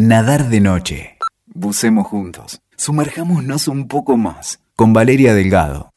Nadar de noche. Bucemos juntos. Sumerjámonos un poco más. Con Valeria Delgado.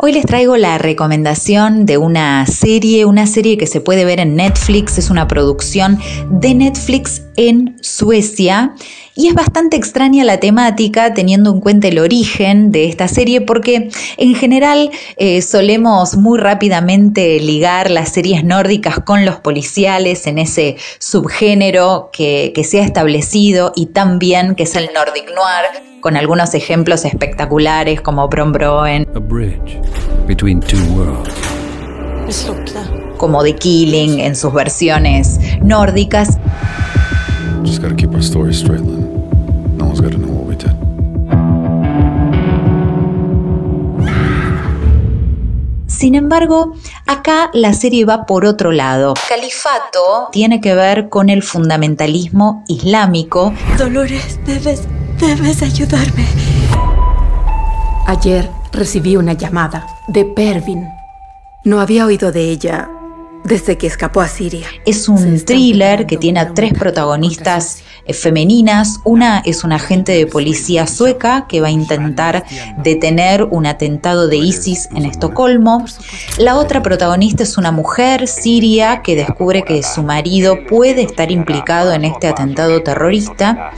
Hoy les traigo la recomendación de una serie, una serie que se puede ver en Netflix, es una producción de Netflix en Suecia y es bastante extraña la temática teniendo en cuenta el origen de esta serie porque en general eh, solemos muy rápidamente ligar las series nórdicas con los policiales en ese subgénero que, que se ha establecido y también que es el Nordic Noir con algunos ejemplos espectaculares como Brom Broen, como The Killing en sus versiones nórdicas. Sin embargo, acá la serie va por otro lado. Califato tiene que ver con el fundamentalismo islámico. Dolores, debes Debes ayudarme. Ayer recibí una llamada de Pervin. No había oído de ella desde que escapó a Siria. Es un thriller que tiene a tres protagonistas eh, femeninas. Una es una agente de policía sueca que va a intentar detener un atentado de ISIS en Estocolmo. La otra protagonista es una mujer siria que descubre que su marido puede estar implicado en este atentado terrorista.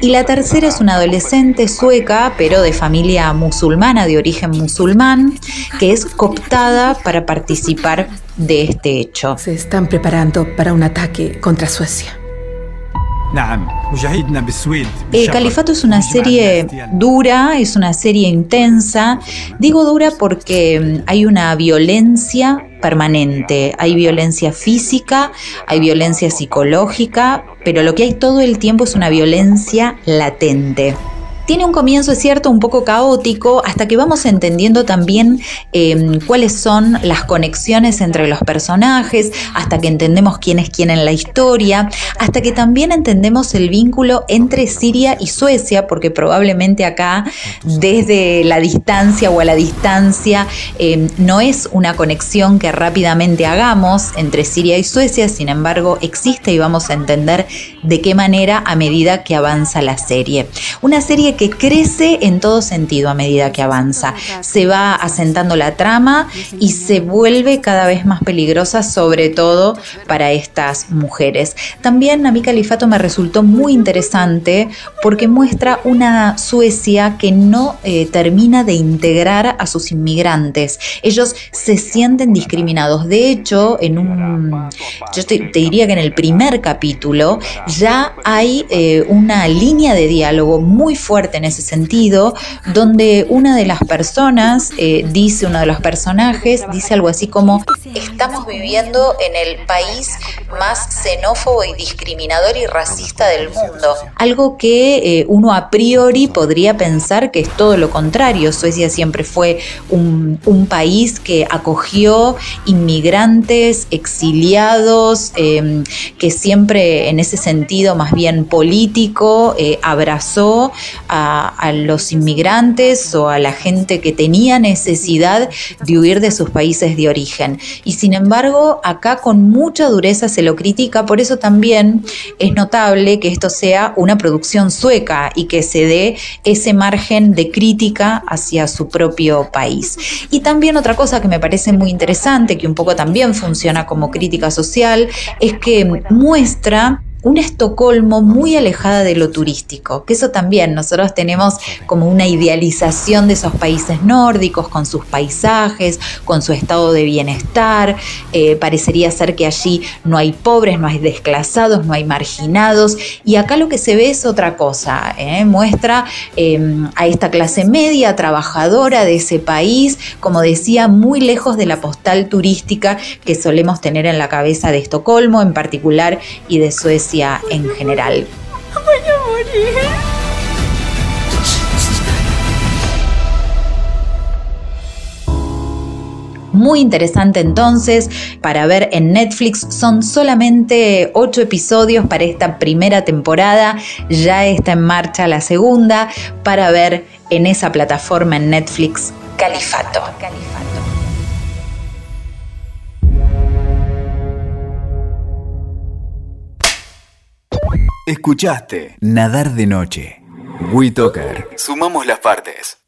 Y la tercera es una adolescente sueca, pero de familia musulmana, de origen musulmán, que es cooptada para participar de este hecho. Se están preparando para un ataque contra Suecia. El Califato es una serie dura, es una serie intensa. Digo dura porque mm, hay una violencia permanente, hay violencia física, hay violencia psicológica, pero lo que hay todo el tiempo es una violencia latente. Tiene un comienzo, es cierto, un poco caótico, hasta que vamos entendiendo también em, cuáles son las conexiones entre los personajes, hasta que entendemos quién es quién en la historia, hasta que también entendemos el vínculo entre Siria y Suecia, porque probablemente acá, desde la distancia o a la distancia, em, no es una conexión que rápidamente hagamos entre Siria y Suecia, sin embargo, existe y vamos a entender de qué manera a medida que avanza la serie. Una serie que crece en todo sentido a medida que avanza. Se va asentando la trama y se vuelve cada vez más peligrosa, sobre todo para estas mujeres. También a mí Califato me resultó muy interesante porque muestra una Suecia que no eh, termina de integrar a sus inmigrantes. Ellos se sienten discriminados. De hecho, en un, yo te, diría que en el primer capítulo ya hay eh, una línea de diálogo muy fuerte en ese sentido, donde una de las personas eh, dice, uno de los personajes, dice algo así como, estamos viviendo en el país más xenófobo y discriminador y racista del mundo. Algo que eh, uno a priori podría pensar que es todo lo contrario. Suecia siempre fue un, país que acogió inmigrantes, exiliados, em, que siempre en ese sentido más bien político eh, abrazó a a, los inmigrantes o a la gente que tenía necesidad de huir de sus países de origen. Y sin embargo, acá con mucha dureza se lo critica, por eso también es notable que esto sea una producción sueca y que se dé ese margen de crítica hacia su propio país. Y también otra cosa que me parece muy interesante, que un poco también funciona como crítica social, es que muestra una Estocolmo muy alejada de lo turístico, que eso también nosotros tenemos como una idealización de esos países nórdicos con sus paisajes, con su estado de bienestar, eh, parecería ser que allí no hay pobres, no hay desclasados, no hay marginados, y acá lo que se ve es otra cosa, ¿eh? muestra em, a esta clase media, trabajadora de ese país, como decía, muy lejos de la postal turística que solemos tener en la cabeza de Estocolmo en particular y de Suecia en general. Muy interesante entonces para ver en Netflix. Son solamente ocho episodios para esta primera temporada. Ya está en marcha la segunda para ver en esa plataforma en Netflix Califato. Califato. Escuchaste Nadar de Noche. WeToker. Sumamos las partes.